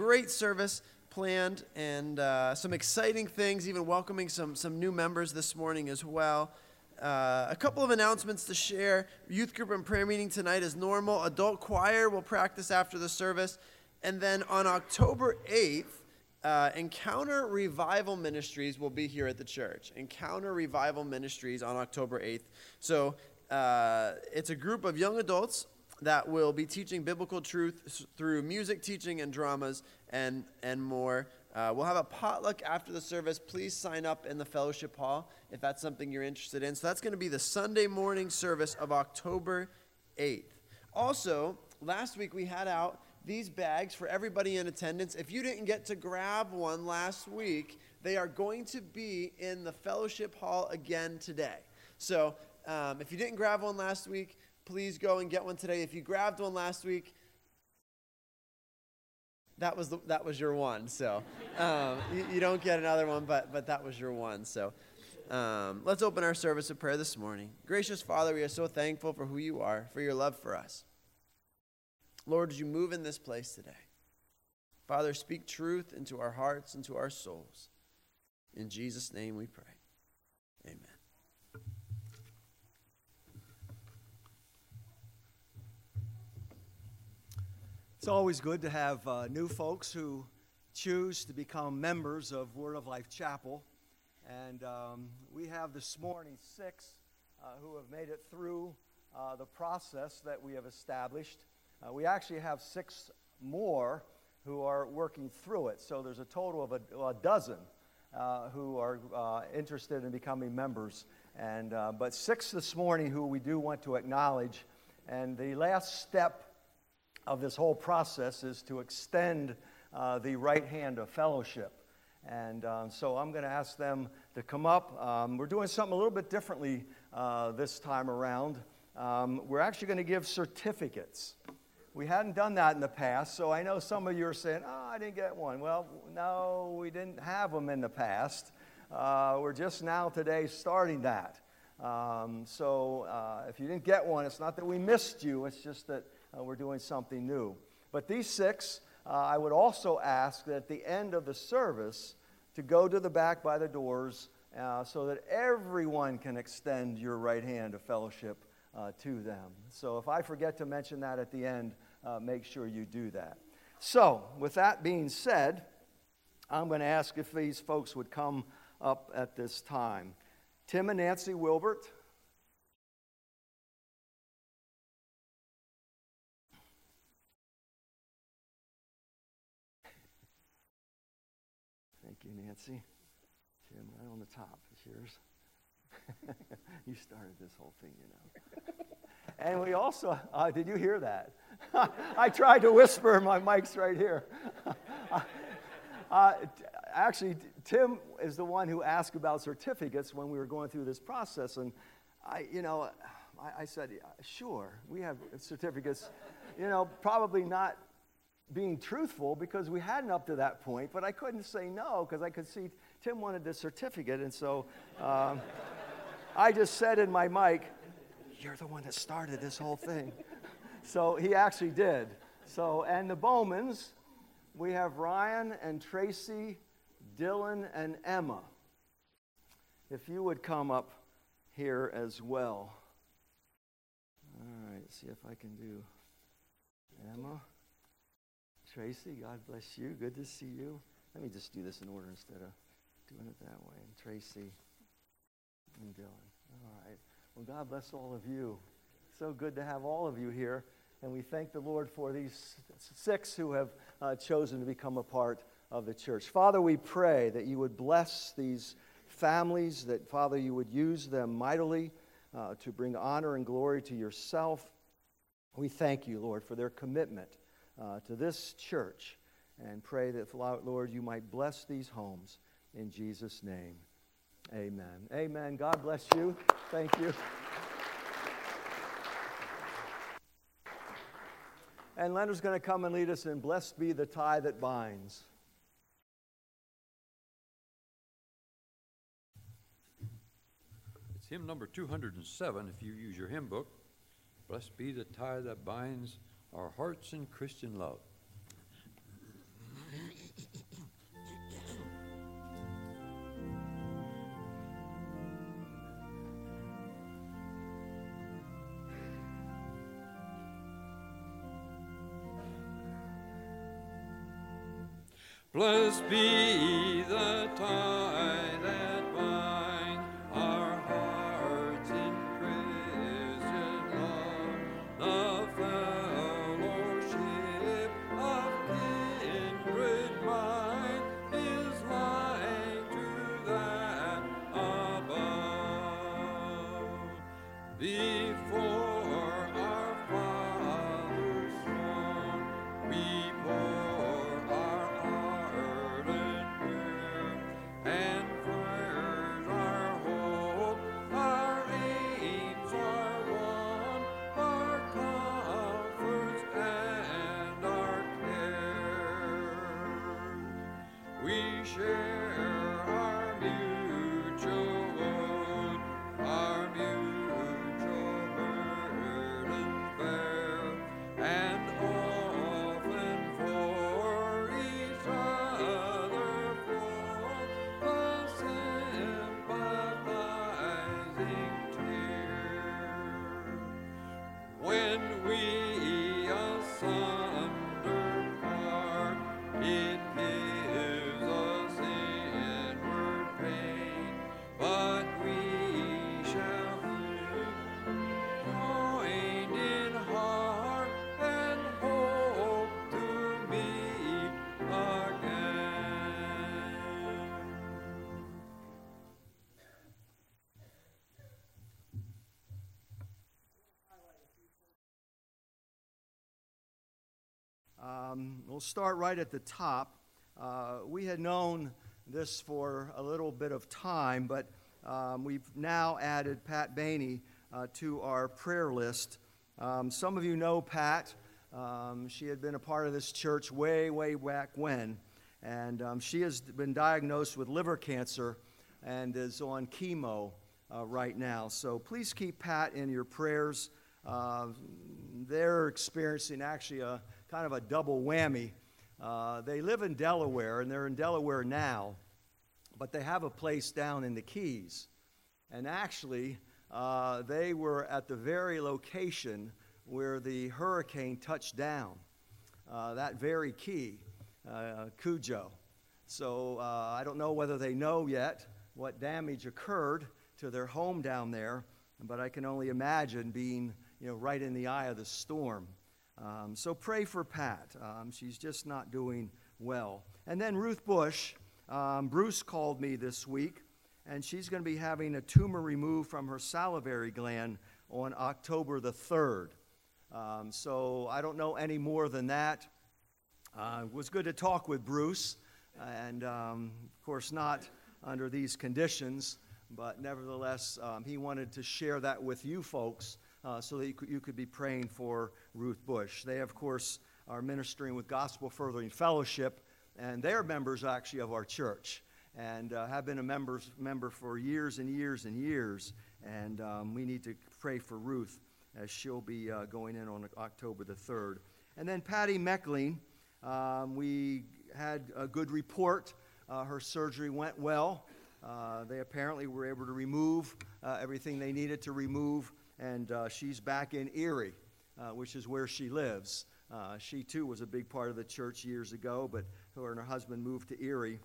great service planned and uh, some exciting things, even welcoming some, some new members this morning as well. Uh, a couple of announcements to share. Youth group and prayer meeting tonight is normal. Adult choir will practice after the service. And then on October 8th, uh, Encounter Revival Ministries will be here at the church. Encounter Revival Ministries on October 8th. So uh, it's a group of young adults that will be teaching biblical truth through music teaching and dramas and, and more. Uh, we'll have a potluck after the service. Please sign up in the fellowship hall if that's something you're interested in. So that's going to be the Sunday morning service of October 8th. Also, last week we had out these bags for everybody in attendance. If you didn't get to grab one last week, they are going to be in the fellowship hall again today. So um, if you didn't grab one last week, please go and get one today. If you grabbed one last week, that was the, that was your one. So um, you, you, don't get another one, but but that was your one. So um, let's open our service of prayer this morning. Gracious Father, we are so thankful for who you are, for your love for us. Lord, as you move in this place today, Father, speak truth into our hearts, into our souls. In Jesus' name we pray. Amen. It's always good to have uh, new folks who choose to become members of Word of Life Chapel. And um, we have this morning six uh, who have made it through uh, the process that we have established. Uh, we actually have six more who are working through it. So there's a total of a, a dozen uh, who are uh, interested in becoming members. And, but six this morning who we do want to acknowledge. And the last step of this whole process is to extend uh, the right hand of fellowship. And um, so I'm going to ask them to come up. Um, we're doing something a little bit differently uh, this time around. Um, we're actually going to give certificates. We hadn't done that in the past, so I know some of you are saying, oh, I didn't get one. Well, no, we didn't have them in the past. Uh, we're just now today starting that. Um, so uh, if you didn't get one, it's not that we missed you, it's just that uh, we're doing something new. But these six, uh, I would also ask that at the end of the service to go to the back by the doors uh, so that everyone can extend your right hand of fellowship uh, to them. So if I forget to mention that at the end, uh, make sure you do that. So, with that being said, I'm going to ask if these folks would come up at this time. Tim and Nancy Wilbert. Nancy. Jim, right on the top is yours. you started this whole thing, you know. and we also, uh, did you hear that? I tried to whisper, my mic's right here. uh, actually, Tim is the one who asked about certificates when we were going through this process. And I, you know, I, I said, sure, we have certificates. You know, probably not being truthful because we hadn't up to that point, but I couldn't say no because I could see Tim wanted the certificate. And so um, I just said in my mic, You're the one that started this whole thing. so he actually did. So, and the Bowmans, we have Ryan and Tracy, Dylan and Emma. If you would come up here as well. All right, see if I can do Emma. Tracy, God bless you. Good to see you. Let me just do this in order instead of doing it that way. And Tracy and Dylan. All right. Well, God bless all of you. So good to have all of you here. And we thank the Lord for these six who have uh, chosen to become a part of the church. Father, we pray that you would bless these families, that, Father, you would use them mightily uh, to bring honor and glory to yourself. We thank you, Lord, for their commitment uh, to this church and pray that, Lord, you might bless these homes in Jesus' name. Amen. Amen. God bless you. Thank you. And Leonard's going to come and lead us in Blessed Be the Tie That Binds. It's hymn number 207 if you use your hymn book. Blessed be the tie that binds our hearts in Christian love. Blessed be the time. Um, we'll start right at the top. Uh, we had known this for a little bit of time, but um, we've now added Pat Bainey uh, to our prayer list. Um, some of you know Pat. Um, she had been a part of this church way, way back when. And um, she has been diagnosed with liver cancer and is on chemo uh, right now. So please keep Pat in your prayers. Uh, they're experiencing actually a kind of a double whammy. Uh, they live in Delaware, and they're in Delaware now, but they have a place down in the Keys. And actually, uh, they were at the very location where the hurricane touched down, uh, that very key, uh, Cudjoe. So uh, I don't know whether they know yet what damage occurred to their home down there, but I can only imagine being you know, right in the eye of the storm. Um, so pray for Pat. Um, she's just not doing well. And then Ruth Bush, um, Bruce called me this week, and she's going to be having a tumor removed from her salivary gland on October the 3rd. Um, so I don't know any more than that. Uh, it was good to talk with Bruce, and um, of course, not under these conditions, but nevertheless, um, he wanted to share that with you folks uh, so that you could, you could be praying for Ruth Bush. They, of course, are ministering with Gospel Furthering Fellowship, and they're members actually of our church and uh, have been a members, member for years and years and years. And um, we need to pray for Ruth as she'll be uh, going in on October the 3rd. And then Patty Meckling, um, we had a good report. Uh, her surgery went well. Uh, they apparently were able to remove uh, everything they needed to remove, and uh, she's back in Erie, uh, which is where she lives. Uh, she too was a big part of the church years ago, but her and her husband moved to Erie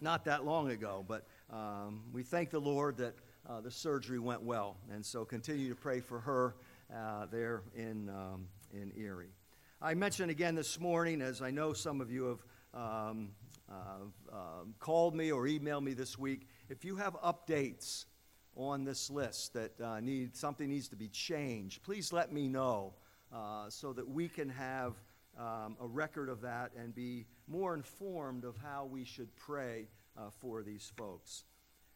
not that long ago. But um, we thank the Lord that uh, the surgery went well, and so continue to pray for her uh, there in, um, in Erie. I mentioned again this morning, as I know some of you have um, um, called me or emailed me this week, if you have updates on this list that uh, need something needs to be changed, please let me know uh, so that we can have um, a record of that and be more informed of how we should pray uh, for these folks.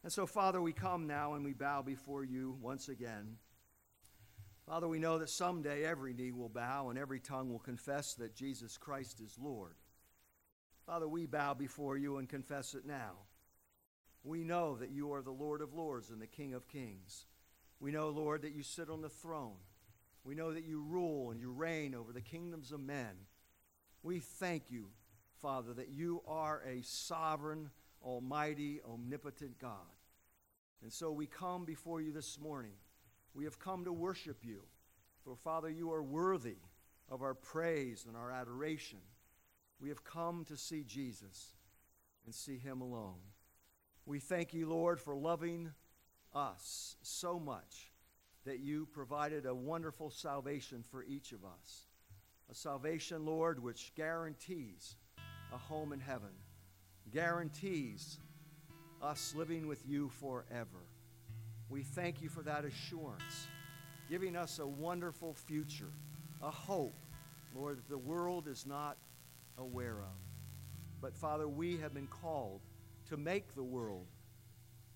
And so, Father, we come now and we bow before you once again. Father, we know that someday every knee will bow and every tongue will confess that Jesus Christ is Lord. Father, we bow before you and confess it now. We know that you are the Lord of lords and the King of kings. We know, Lord, that you sit on the throne. We know that you rule and you reign over the kingdoms of men. We thank you, Father, that you are a sovereign, almighty, omnipotent God. And so we come before you this morning. We have come to worship you. For, Father, you are worthy of our praise and our adoration. We have come to see Jesus and see him alone. We thank you, Lord, for loving us so much that you provided a wonderful salvation for each of us. A salvation, Lord, which guarantees a home in heaven, guarantees us living with you forever. We thank you for that assurance, giving us a wonderful future, a hope, Lord, that the world is not aware of. But Father, we have been called to make the world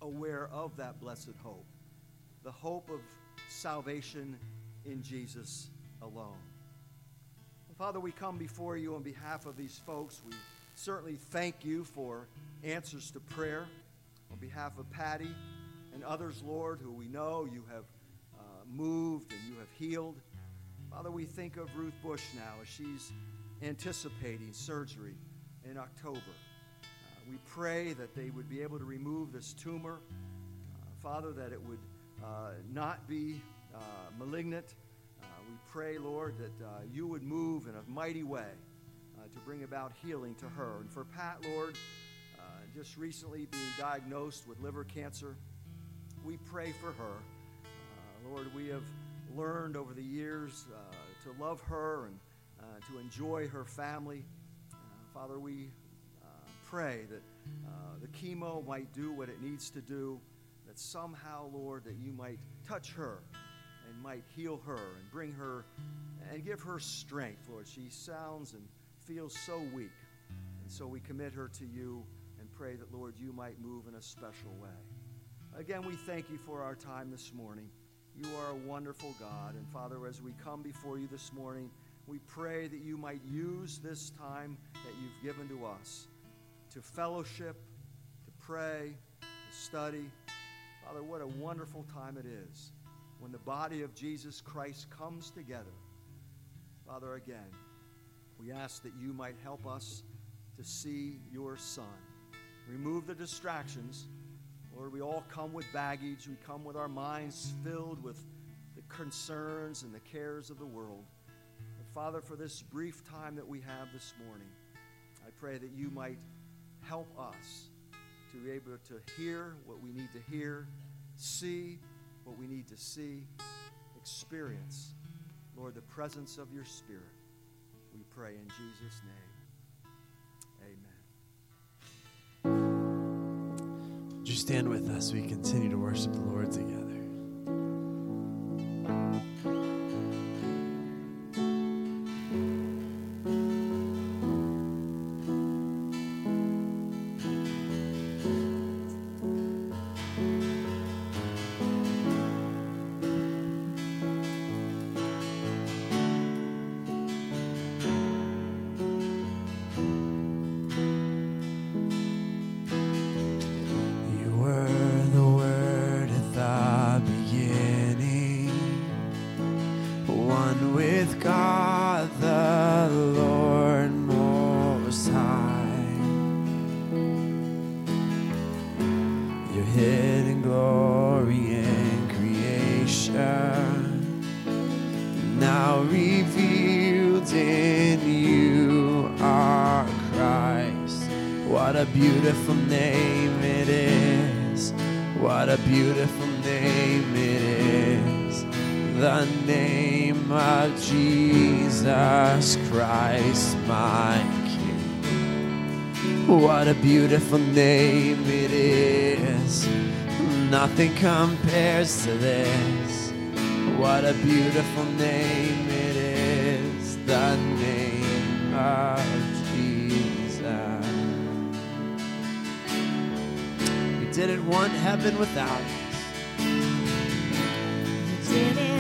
aware of that blessed hope, the hope of salvation in Jesus alone. Father, we come before you on behalf of these folks. We certainly thank you for answers to prayer on behalf of Patty and others, Lord, who we know you have uh, moved and you have healed. Father, we think of Ruth Bush now as she's anticipating surgery in October. Uh, we pray that they would be able to remove this tumor. Uh, Father, that it would uh, not be uh, malignant. Uh, we pray, Lord, that uh, you would move in a mighty way to bring about healing to her. And for Pat, Lord, just recently being diagnosed with liver cancer, we pray for her. Lord, we have learned over the years to love her and to enjoy her family. Father, we pray that uh, the chemo might do what it needs to do that somehow, Lord, that you might touch her and might heal her and bring her and give her strength, Lord. She sounds and feels so weak. And so we commit her to you and pray that, Lord, you might move in a special way. Again, we thank you for our time this morning. You are a wonderful God. And Father, as we come before you this morning, we pray that you might use this time that you've given to us to fellowship, to pray, to study Father, what a wonderful time it is when the body of Jesus Christ comes together. Father, again, we ask that you might help us to see your Son. Remove the distractions. Lord, we all come with baggage. We come with our minds filled with the concerns and the cares of the world. But Father, for this brief time that we have this morning, I pray that you might help us to be able to hear what we need to hear, see what we need to see, experience, Lord, the presence of your Spirit. We pray in Jesus' name. Amen. Would you stand with us? We continue to worship the Lord together. Beautiful name it is. Nothing compares to this. What a beautiful name it is. The name of Jesus. You didn't want heaven without us. You didn't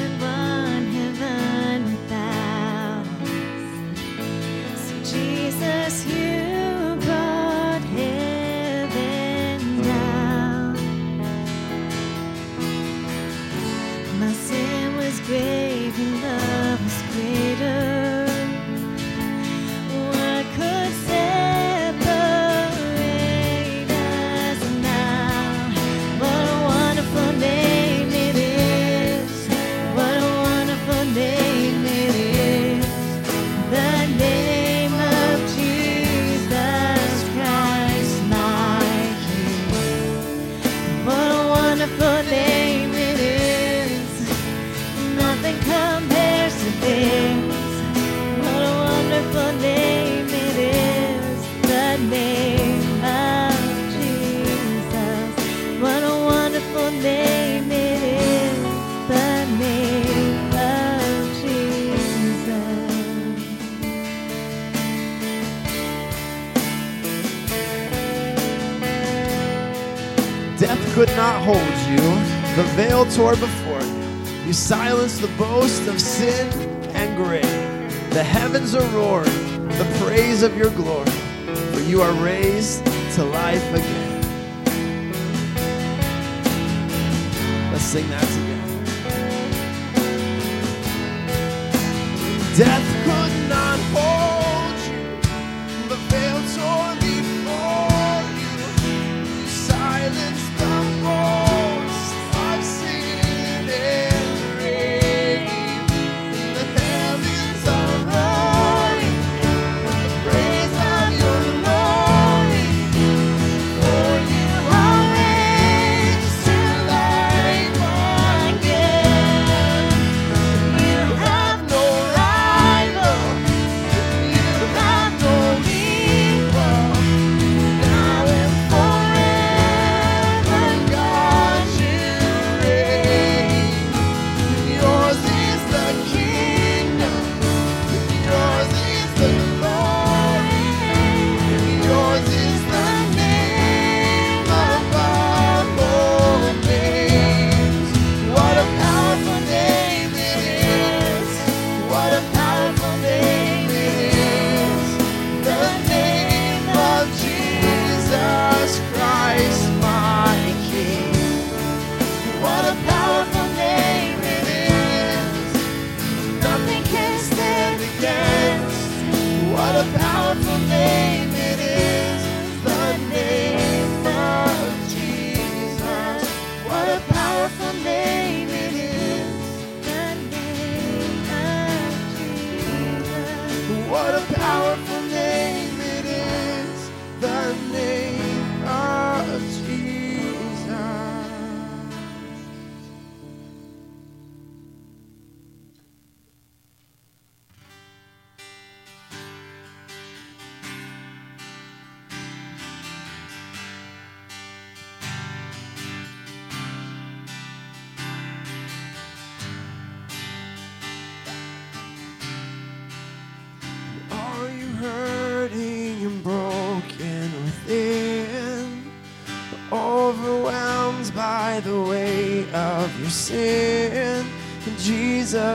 could not hold you. The veil tore before you. You silenced the boast of sin and grave. The heavens are roaring, the praise of your glory. For you are raised to life again. Let's sing that together. Death could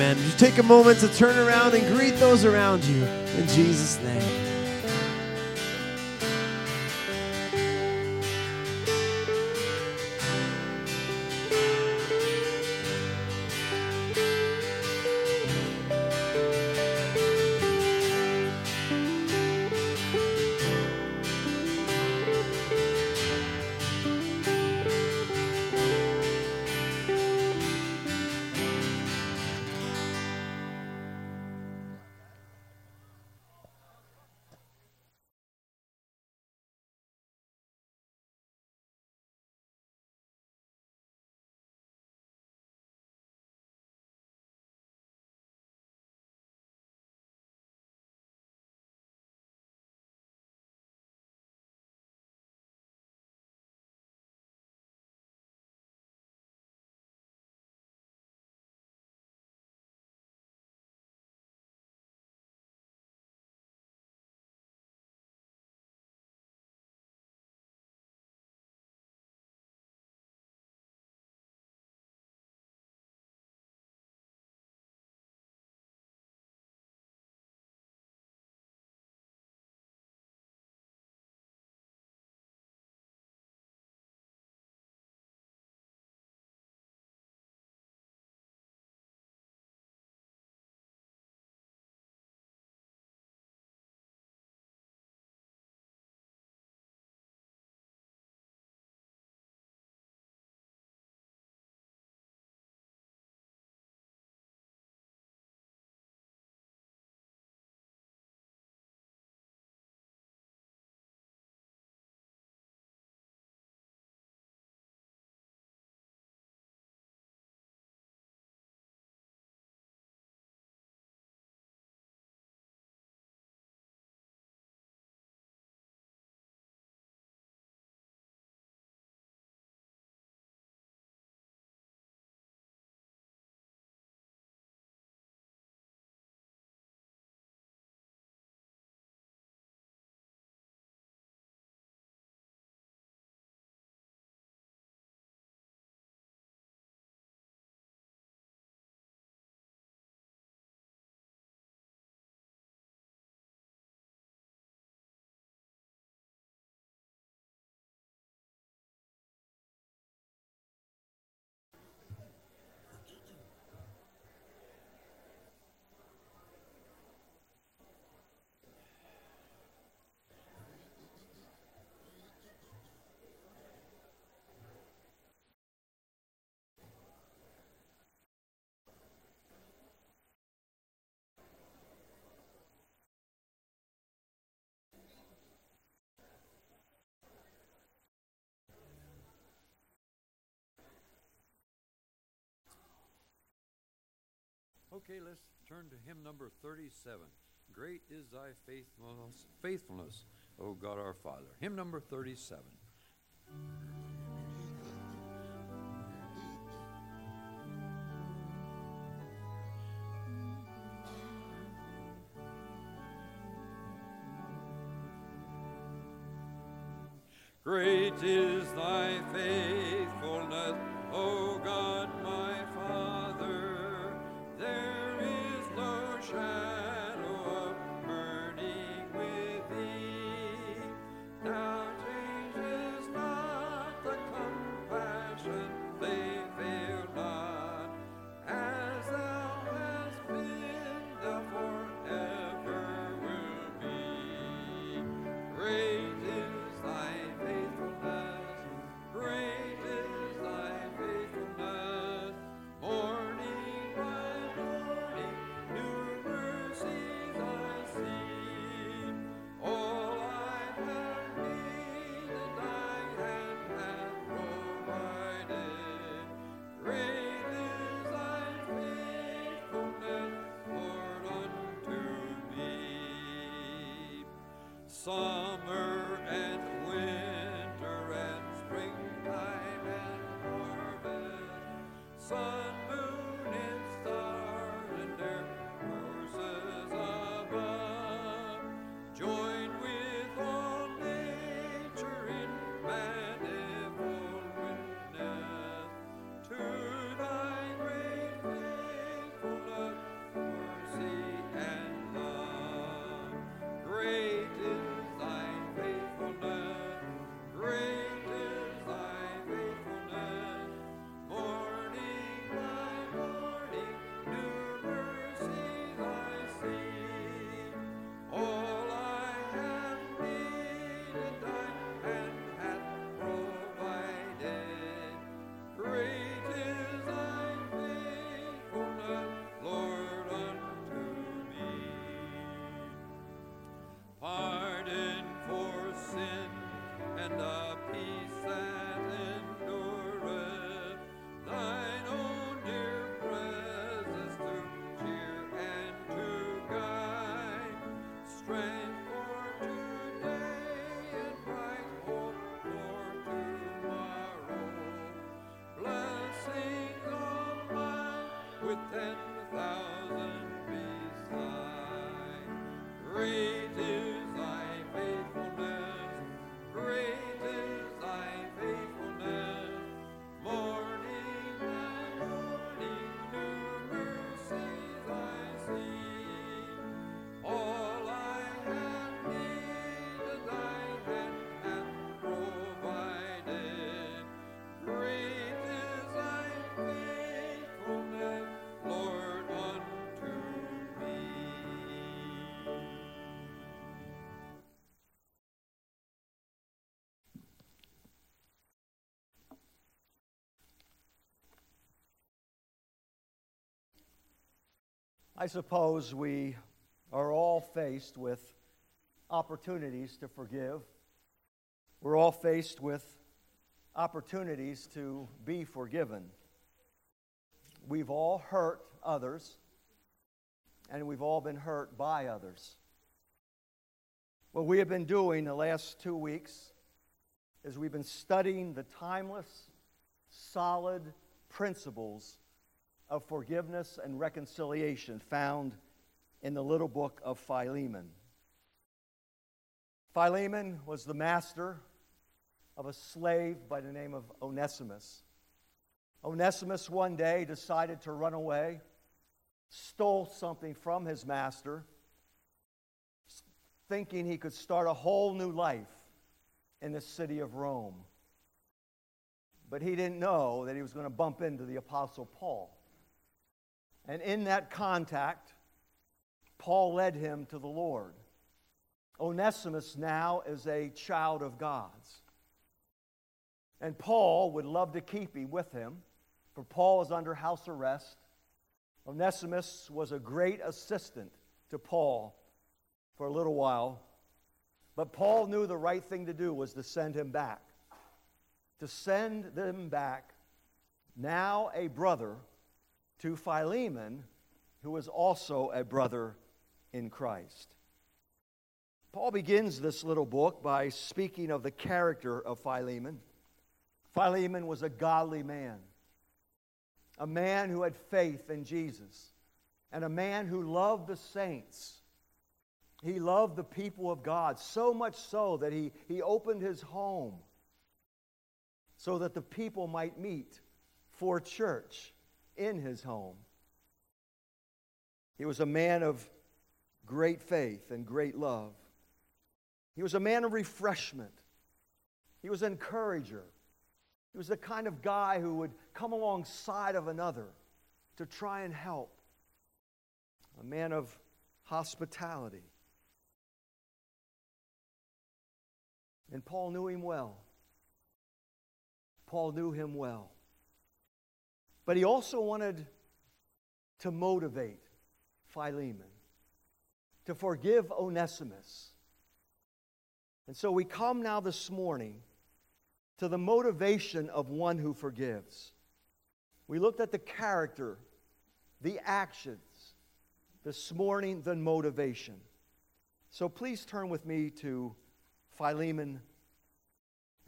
Amen. You take a moment to turn around and greet those around you in Jesus' name. Okay, let's turn to hymn number 37. Great is thy faithfulness, faithfulness, O God our Father. Hymn number 37. Great is thy faithfulness, O Summer and winter and springtime and harvest, sun, I suppose we are all faced with opportunities to forgive. We're all faced with opportunities to be forgiven. We've all hurt others, and we've all been hurt by others. What we have been doing the last two weeks is we've been studying the timeless, solid principles of forgiveness and reconciliation found in the little book of Philemon. Philemon was the master of a slave by the name of Onesimus. Onesimus one day decided to run away, stole something from his master, thinking he could start a whole new life in the city of Rome. But he didn't know that he was going to bump into the Apostle Paul. And in that contact, Paul led him to the Lord. Onesimus now is a child of God's. And Paul would love to keep him with him, for Paul is under house arrest. Onesimus was a great assistant to Paul for a little while, but Paul knew the right thing to do was to send him back. To send them back, now a brother, to Philemon, who was also a brother in Christ. Paul begins this little book by speaking of the character of Philemon. Philemon was a godly man, a man who had faith in Jesus, and a man who loved the saints. He loved the people of God so much so that he, he opened his home so that the people might meet for church in his home. He was a man of great faith and great love. He was a man of refreshment. He was an encourager. He was the kind of guy who would come alongside of another to try and help. A man of hospitality. And Paul knew him well. Paul knew him well. But he also wanted to motivate Philemon to forgive Onesimus. And so we come now this morning to the motivation of one who forgives. We looked at the character, the actions. This morning, the motivation. So please turn with me to Philemon,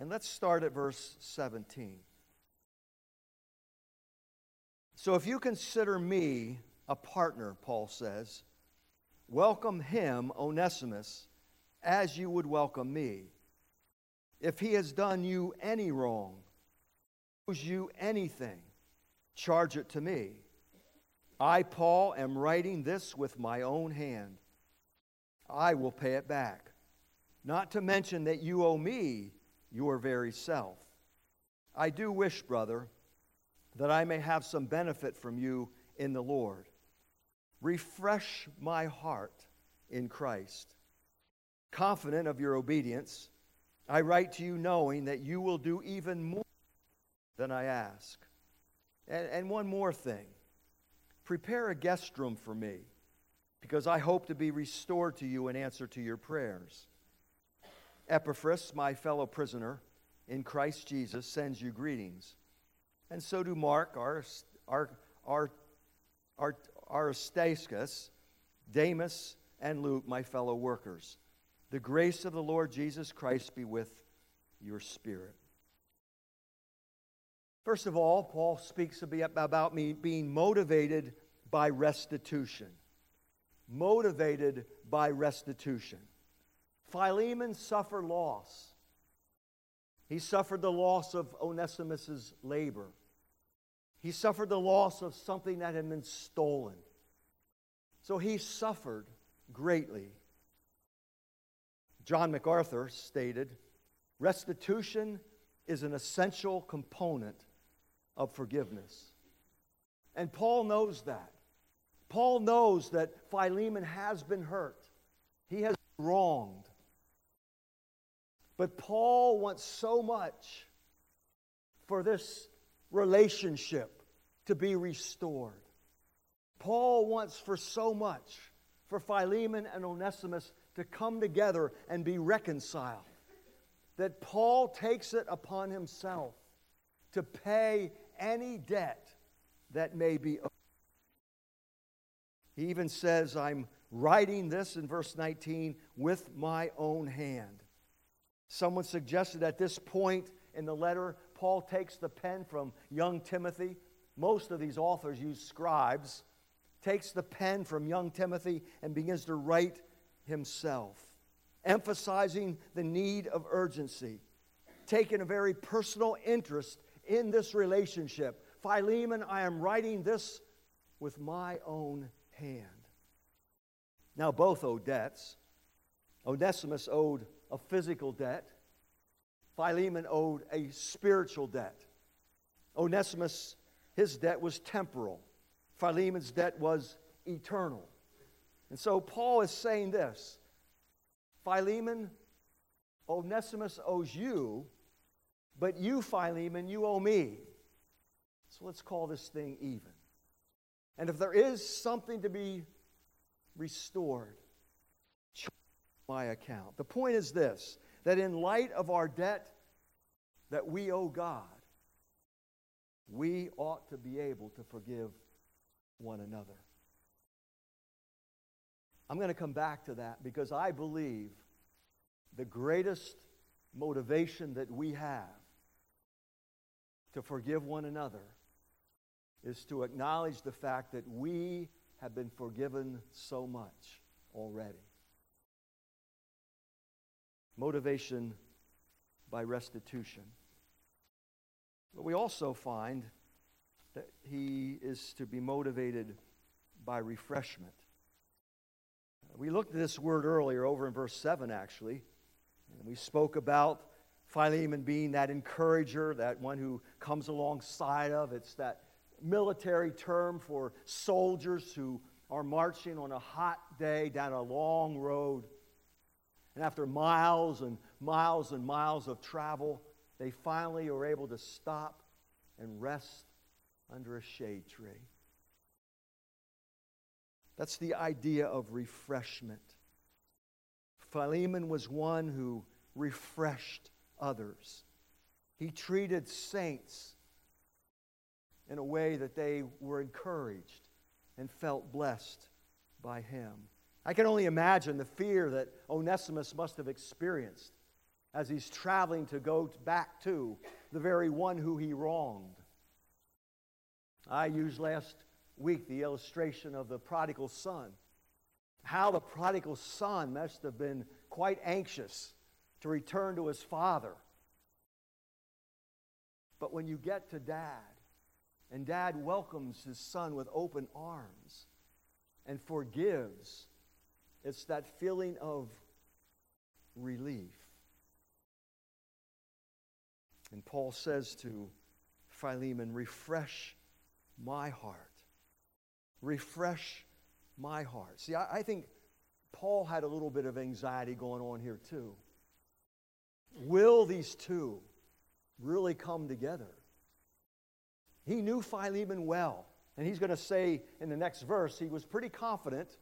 and let's start at verse 17. So if you consider me a partner, Paul says, welcome him, Onesimus, as you would welcome me. If he has done you any wrong, owes you anything, charge it to me. I, Paul, am writing this with my own hand. I will pay it back. Not to mention that you owe me your very self. I do wish, brother, that I may have some benefit from you in the Lord. Refresh my heart in Christ. Confident of your obedience, I write to you knowing that you will do even more than I ask. And, and one more thing prepare a guest room for me, because I hope to be restored to you in answer to your prayers. Epaphras, my fellow prisoner in Christ Jesus, sends you greetings. And so do Mark, our, our, our, our, Aristarchus, Demas, and Luke, my fellow workers. The grace of the Lord Jesus Christ be with your spirit. First of all, Paul speaks about me being motivated by restitution. Motivated by restitution. Philemon suffered loss. He suffered the loss of Onesimus's labor. He suffered the loss of something that had been stolen. So he suffered greatly. John MacArthur stated restitution is an essential component of forgiveness. And Paul knows that. Paul knows that Philemon has been hurt, he has been wronged. But Paul wants so much for this relationship to be restored. Paul wants for so much for Philemon and Onesimus to come together and be reconciled that Paul takes it upon himself to pay any debt that may be owed. He even says, I'm writing this in verse 19 with my own hand. Someone suggested at this point in the letter, Paul takes the pen from young Timothy. Most of these authors use scribes. Takes the pen from young Timothy and begins to write himself, emphasizing the need of urgency, taking a very personal interest in this relationship. Philemon, I am writing this with my own hand. Now, both owe debts. Onesimus owed a physical debt, Philemon owed a spiritual debt. Onesimus, his debt was temporal, Philemon's debt was eternal. And so Paul is saying this Philemon, Onesimus owes you, but you, Philemon, you owe me. So let's call this thing even. And if there is something to be restored, my account. The point is this that in light of our debt that we owe God, we ought to be able to forgive one another. I'm going to come back to that because I believe the greatest motivation that we have to forgive one another is to acknowledge the fact that we have been forgiven so much already. Motivation by restitution. But we also find that he is to be motivated by refreshment. We looked at this word earlier over in verse 7, actually. And we spoke about Philemon being that encourager, that one who comes alongside of. It's that military term for soldiers who are marching on a hot day down a long road. And after miles and miles and miles of travel, they finally are able to stop and rest under a shade tree. That's the idea of refreshment. Philemon was one who refreshed others. He treated saints in a way that they were encouraged and felt blessed by him. I can only imagine the fear that Onesimus must have experienced as he's traveling to go back to the very one who he wronged. I used last week the illustration of the prodigal son. How the prodigal son must have been quite anxious to return to his father. But when you get to dad, and dad welcomes his son with open arms and forgives, it's that feeling of relief. And Paul says to Philemon, refresh my heart. Refresh my heart. See, I, I, think Paul had a little bit of anxiety going on here too. Will these two really come together? He knew Philemon well. And he's going to say in the next verse, he was pretty confident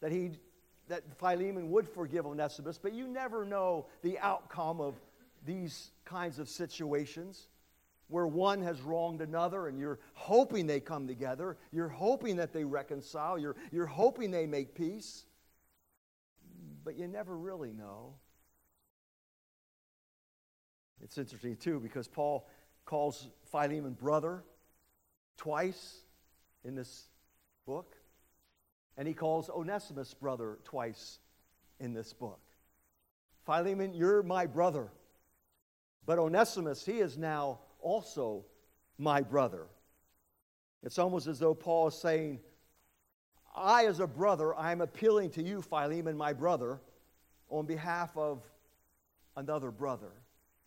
that, he, that Philemon would forgive Onesimus, but you never know the outcome of these kinds of situations where one has wronged another and you're hoping they come together. You're hoping that they reconcile. You're, you're hoping they make peace. But you never really know. It's interesting, too, because Paul calls Philemon brother twice in this book. And he calls Onesimus brother twice in this book. Philemon, you're my brother. But Onesimus, he is now also my brother. It's almost as though Paul is saying, I, as a brother, I'm appealing to you, Philemon, my brother, on behalf of another brother.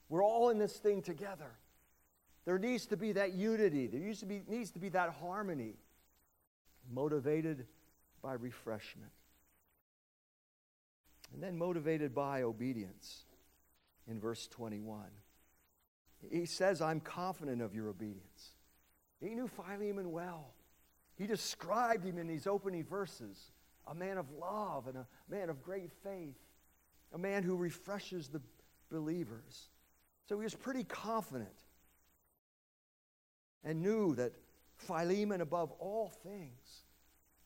We're all in this thing together. There needs to be that unity, there needs to be, needs to be that harmony, motivated by refreshment. And then motivated by obedience in verse 21. He says, I'm confident of your obedience. He knew Philemon well. He described him in these opening verses a man of love and a man of great faith, a man who refreshes the believers. So he was pretty confident and knew that Philemon, above all things,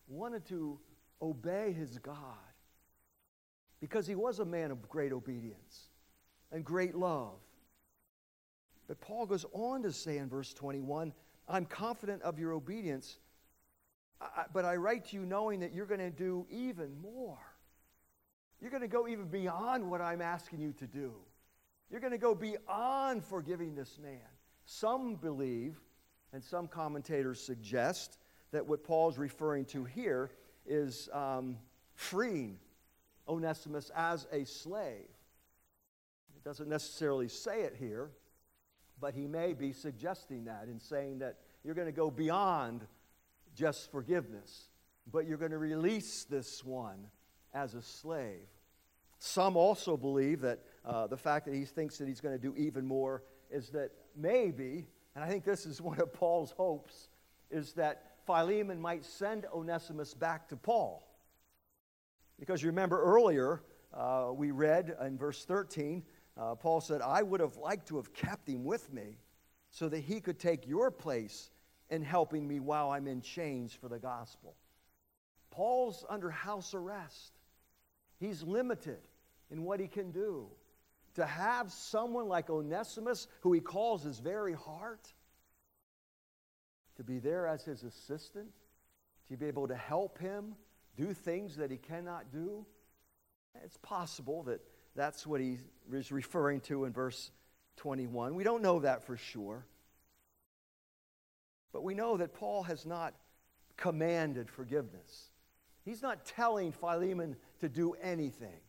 wanted to obey his God because he was a man of great obedience and great love. But Paul goes on to say in verse 21 I'm confident of your obedience, but I write to you knowing that you're going to do even more. You're going to go even beyond what I'm asking you to do. You're going to go beyond forgiving this man. Some believe, and some commentators suggest, that what Paul's referring to here is um, freeing Onesimus as a slave. It doesn't necessarily say it here, but he may be suggesting that in saying that you're going to go beyond just forgiveness, but you're going to release this one as a slave. Some also believe that uh, the fact that he thinks that he's going to do even more is that maybe, and I think this is one of Paul's hopes, is that Philemon might send Onesimus back to Paul. Because you remember earlier, uh, we read in verse 13, uh, Paul said, I would have liked to have kept him with me so that he could take your place in helping me while I'm in chains for the gospel. Paul's under house arrest, he's limited in what he can do. To have someone like Onesimus, who he calls his very heart, to be there as his assistant, to be able to help him do things that he cannot do, it's possible that that's what he is referring to in verse 21. We don't know that for sure. But we know that Paul has not commanded forgiveness. He's not telling Philemon to do anything.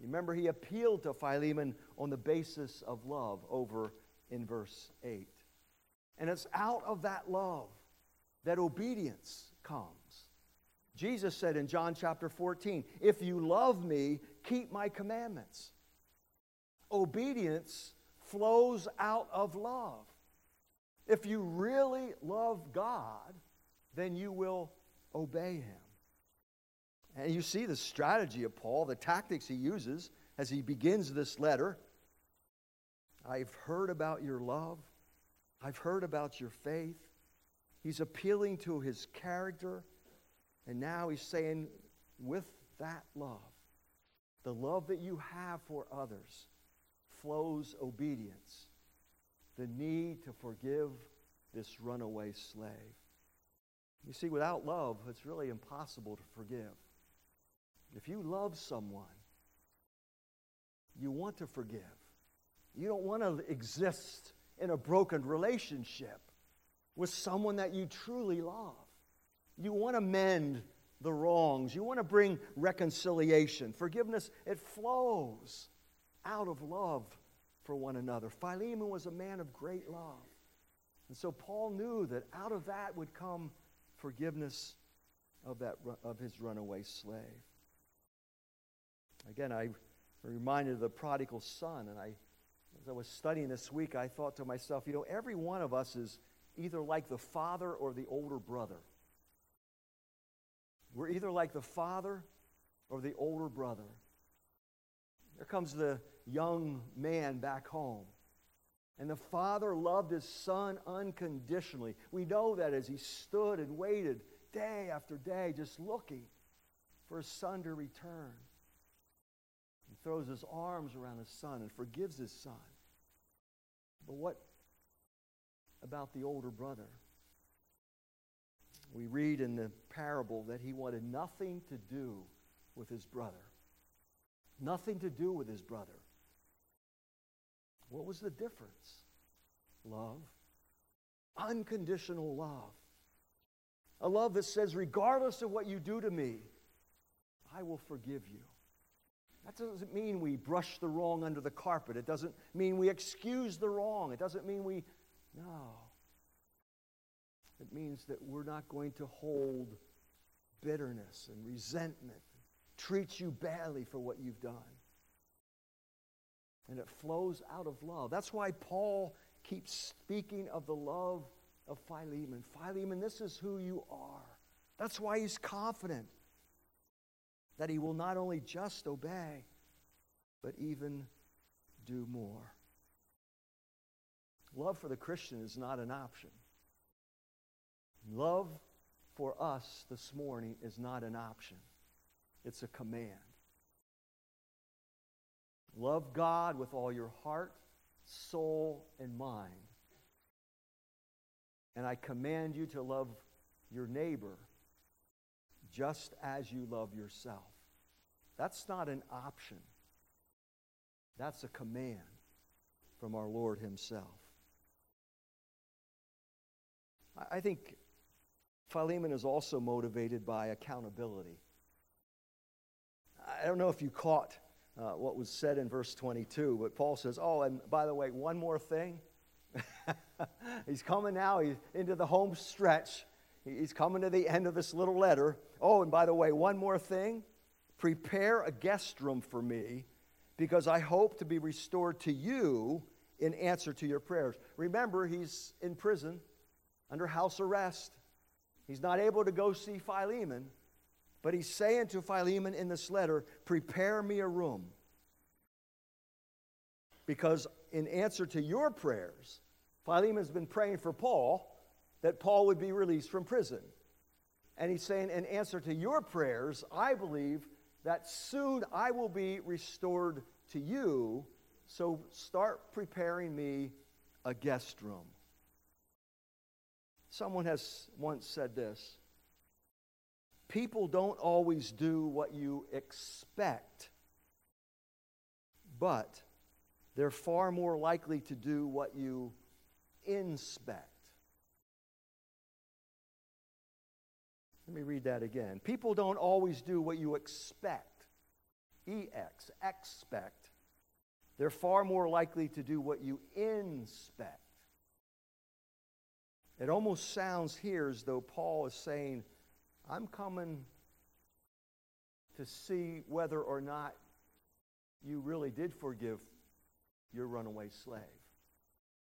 Remember, he appealed to Philemon on the basis of love over in verse 8. And it's out of that love that obedience comes. Jesus said in John chapter 14, If you love me, keep my commandments. Obedience flows out of love. If you really love God, then you will obey him. And you see the strategy of Paul, the tactics he uses as he begins this letter. I've heard about your love. I've heard about your faith. He's appealing to his character. And now he's saying, with that love, the love that you have for others, flows obedience, the need to forgive this runaway slave. You see, without love, it's really impossible to forgive. If you love someone, you want to forgive. You don't want to exist in a broken relationship with someone that you truly love. You want to mend the wrongs. You want to bring reconciliation. Forgiveness, it flows out of love for one another. Philemon was a man of great love. And so Paul knew that out of that would come forgiveness of, that, of his runaway slave. Again, I reminded of the prodigal son, and I, as I was studying this week, I thought to myself, you know, every one of us is either like the father or the older brother. We're either like the father or the older brother. There comes the young man back home. And the father loved his son unconditionally. We know that as he stood and waited day after day, just looking for his son to return. Throws his arms around his son and forgives his son. But what about the older brother? we read in the parable that he wanted nothing to do with his brother. Nothing to do with his brother. What was the difference? Love. Unconditional love. A love that says, regardless of what you do to me, I will forgive you. That doesn't mean we brush the wrong under the carpet. It doesn't mean we excuse the wrong. It doesn't mean we, no. It means that we're not going to hold bitterness and resentment, treat you badly for what you've done. And it flows out of love. That's why Paul keeps speaking of the love of Philemon. Philemon, this is who you are. That's why he's confident that he will not only just obey, but even do more. Love for the Christian is not an option. Love for us this morning is not an option, it's a command. Love God with all your heart, soul, and mind. And I command you to love your neighbor just as you love yourself. That's not an option, that's a command from our Lord Himself. I think Philemon is also motivated by accountability. I don't know if you caught uh, what was said in verse 22, but Paul says, Oh, and by the way, one more thing. he's coming now, he's into the home stretch. He's coming to the end of this little letter. Oh, and by the way, one more thing. Prepare a guest room for me because I hope to be restored to you in answer to your prayers. Remember, he's in prison under house arrest. He's not able to go see Philemon, but he's saying to Philemon in this letter, Prepare me a room. Because in answer to your prayers, Philemon's been praying for Paul that Paul would be released from prison. And he's saying, In answer to your prayers, I believe that soon I will be restored to you. So start preparing me a guest room. Someone has once said this People don't always do what you expect, but they're far more likely to do what you inspect. Let me read that again. People don't always do what you expect. EX, expect. They're far more likely to do what you inspect. It almost sounds here as though Paul is saying, I'm coming to see whether or not you really did forgive your runaway slave.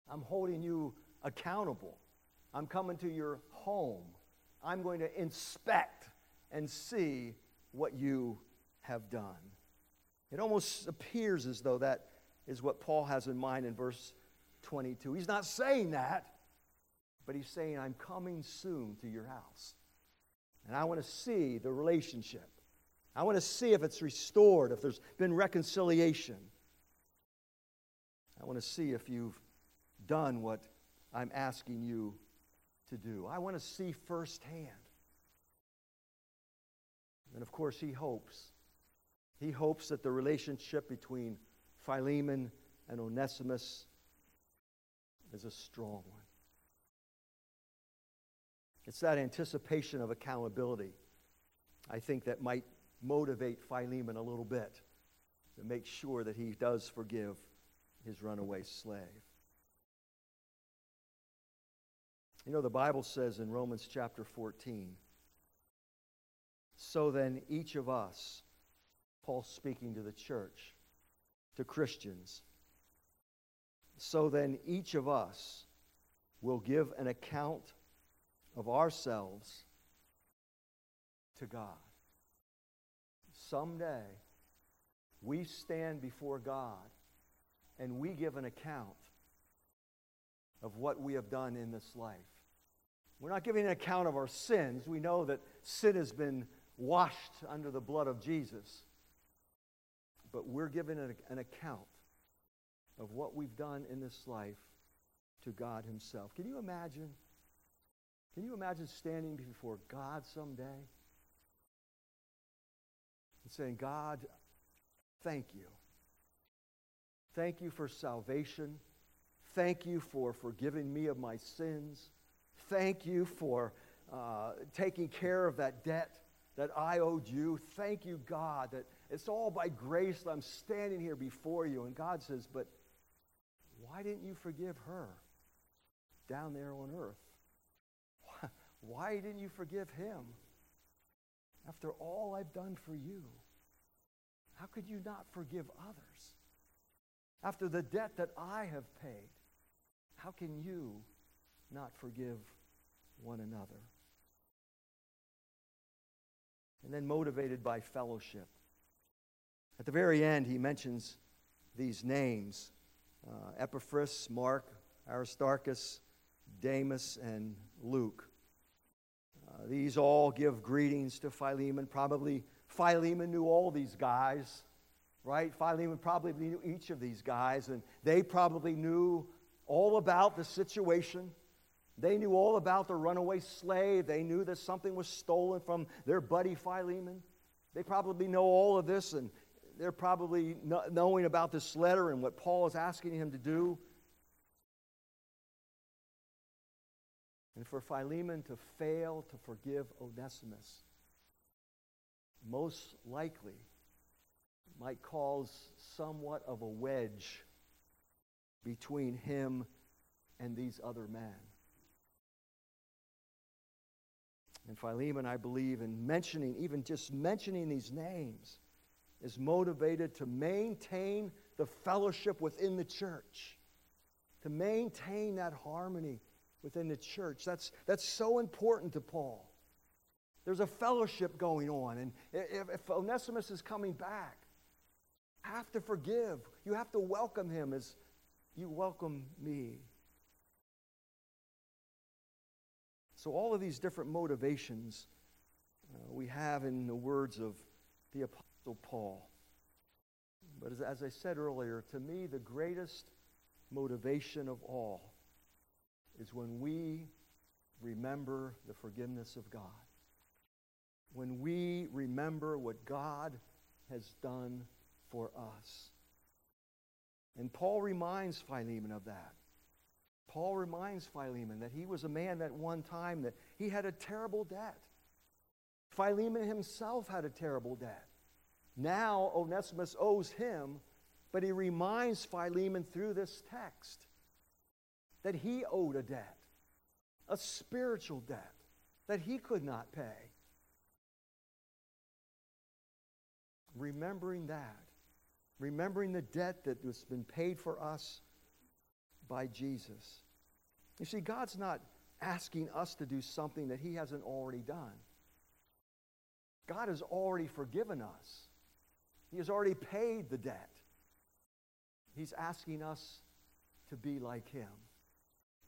I'm holding you accountable. I'm coming to your home. I'm going to inspect and see what you have done. It almost appears as though that is what Paul has in mind in verse 22. He's not saying that, but he's saying, I'm coming soon to your house. And I want to see the relationship. I want to see if it's restored, if there's been reconciliation. I want to see if you've done what I'm asking you to do. I want to see firsthand. And of course, he hopes. He hopes that the relationship between Philemon and Onesimus is a strong one. It's that anticipation of accountability, I think, that might motivate Philemon a little bit to make sure that he does forgive his runaway slave. You know, the Bible says in Romans chapter 14, so then each of us, Paul speaking to the church, to Christians, so then each of us will give an account of ourselves to God. Someday, we stand before God and we give an account of what we have done in this life. We're not giving an account of our sins. We know that sin has been washed under the blood of Jesus. But we're giving an, account of what we've done in this life to God Himself. Can you imagine? Can you imagine standing before God someday and saying, God, thank you. Thank you for salvation. Thank you for forgiving me of my sins. Thank you for uh, taking care of that debt that I owed you. Thank you, God, that it's all by grace that I'm standing here before you. And God says, But why didn't you forgive her down there on earth? Why, didn't you forgive him after all I've done for you? How could you not forgive others? After the debt that I have paid, how can you not forgive one another? And then motivated by fellowship. At the very end, he mentions these names uh, Epaphras, Mark, Aristarchus, Demas, and Luke. Uh, these all give greetings to Philemon. Probably Philemon knew all these guys, right? Philemon probably knew each of these guys, and they probably knew all about the situation. They knew all about the runaway slave. They knew that something was stolen from their buddy Philemon. They probably know all of this, and they're probably knowing about this letter and what Paul is asking him to do. And for Philemon to fail to forgive Onesimus, most likely might cause somewhat of a wedge between him and these other men. And Philemon, I believe, in mentioning, even just mentioning these names, is motivated to maintain the fellowship within the church, to maintain that harmony within the church. That's, that's so important to Paul. There's a fellowship going on. And if, if Onesimus is coming back, have to forgive. You have to welcome him as you welcome me. So, all of these different motivations uh, we have in the words of the Apostle Paul. But as, as I said earlier, to me, the greatest motivation of all is when we remember the forgiveness of God. When we remember what God has done for us. And Paul reminds Philemon of that. Paul reminds Philemon that he was a man at one time that he had a terrible debt. Philemon himself had a terrible debt. Now Onesimus owes him, but he reminds Philemon through this text that he owed a debt, a spiritual debt that he could not pay. Remembering that, remembering the debt that has been paid for us by Jesus. You see, God's not asking us to do something that He hasn't already done. God has already forgiven us, He has already paid the debt. He's asking us to be like Him.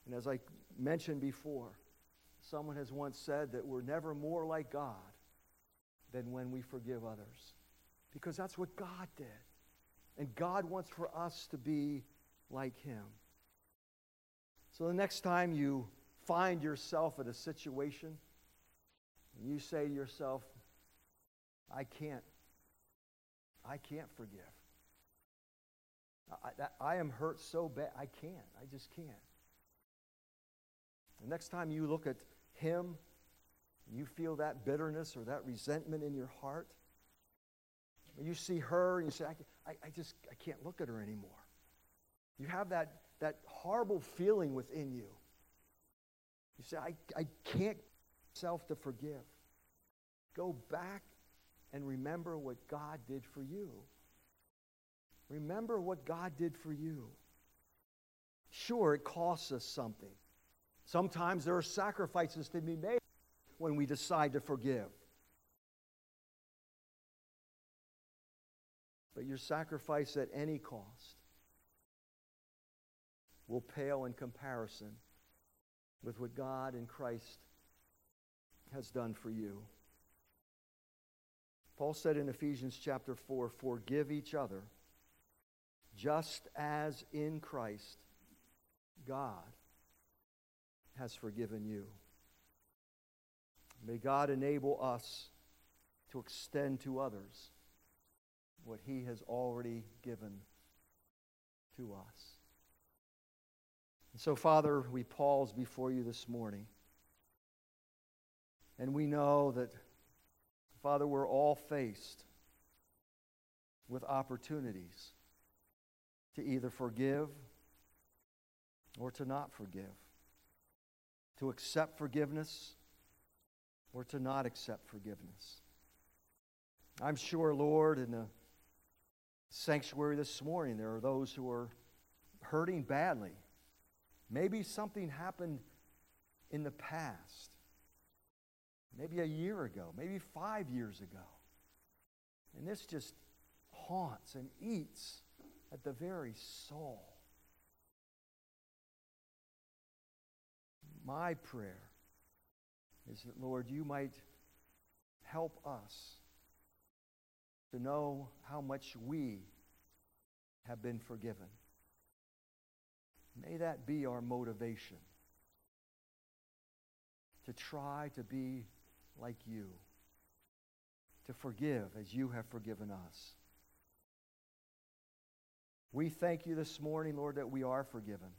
And as I mentioned before, someone has once said that we're never more like God than when we forgive others. Because that's what God did. And God wants for us to be like Him. So the next time you find yourself at a situation and you say to yourself, I can't, I can't forgive. I, that, I am hurt so bad, I can't. I just can't. The next time you look at him, you feel that bitterness or that resentment in your heart, you see her and you say, I, I, I just I can't look at her anymore. You have that that horrible feeling within you. You say, I, I can't self to forgive. Go back and remember what God did for you. Remember what God did for you. Sure, it costs us something. Sometimes there are sacrifices to be made when we decide to forgive. But your sacrifice at any cost will pale in comparison with what God in Christ has done for you. Paul said in Ephesians chapter 4 Forgive each other, just as in Christ God has forgiven you. May God enable us to extend to others what He has already given to us. And so, Father, we pause before you this morning. And we know that, Father, we're all faced with opportunities to either forgive or to not forgive, to accept forgiveness or to not accept forgiveness. I'm sure, Lord, in the sanctuary this morning, there are those who are hurting badly. Maybe something happened in the past, maybe a year ago, maybe five years ago. And this just haunts and eats at the very soul. My prayer is that, Lord, you might help us to know how much we have been forgiven. May that be our motivation to try to be like you, to forgive as you have forgiven us. We thank you this morning, Lord, that we are forgiven.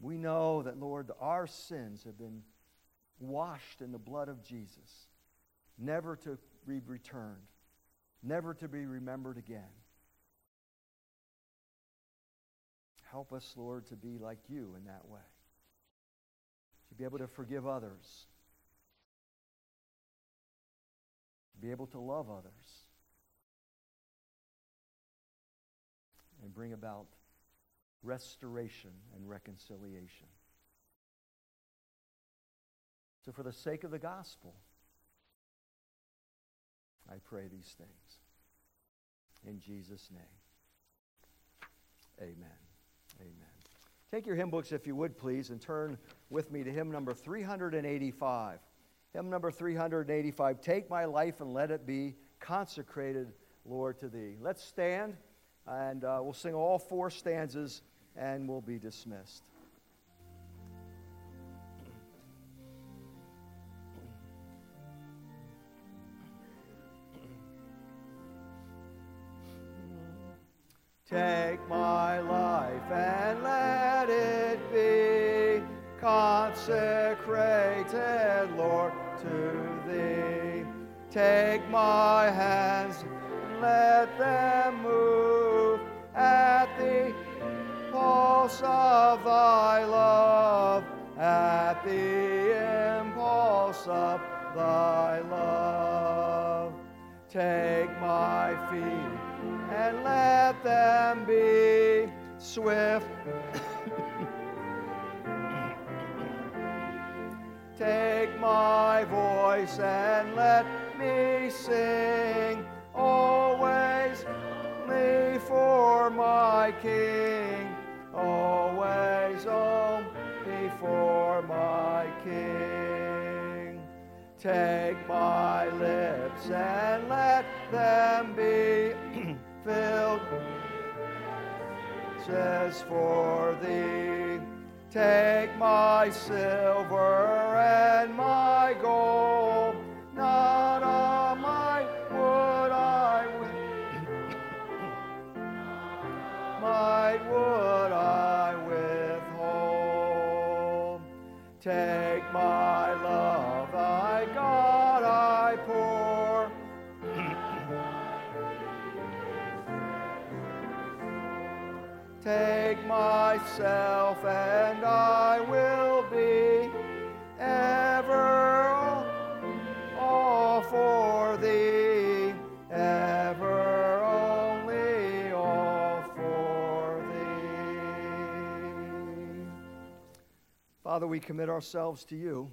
We know that, Lord, our sins have been washed in the blood of Jesus, never to be returned, never to be remembered again. Help us, Lord, to be like you in that way, to be able to forgive others, to be able to love others, and bring about restoration and reconciliation. So, for the sake of the gospel, I pray these things. In Jesus' name, amen. Amen. Take your hymn books, if you would, please, and turn with me to hymn number 385. Hymn number 385 Take my life and let it be consecrated, Lord, to thee. Let's stand, and uh, we'll sing all four stanzas, and we'll be dismissed. Take my life and let it be consecrated, Lord, to thee. Take my hands and let them move at the pulse of thy love, at the impulse of thy love. Take my feet and let them be swift. Take my voice and let me sing always only for my King, always oh, only for my King. Take my lips and let them be filled says for thee. Take my silver and my gold, not a mine would I with, might would I withhold. Take my Take myself and I will be ever all, all for thee, ever only all for thee. Father, we commit ourselves to you.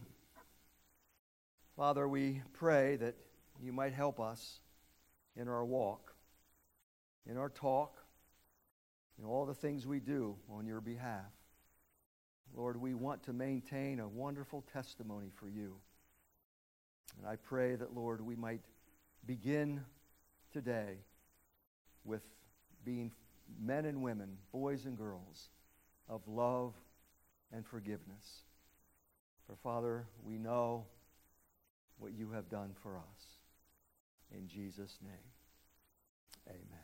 Father, we pray that you might help us in our walk, in our talk, all the things we do on your behalf. Lord, we want to maintain a wonderful testimony for you. And I pray that, Lord, we might begin today with being men and women, boys and girls, of love and forgiveness. For, Father, we know what you have done for us. In Jesus' name, amen.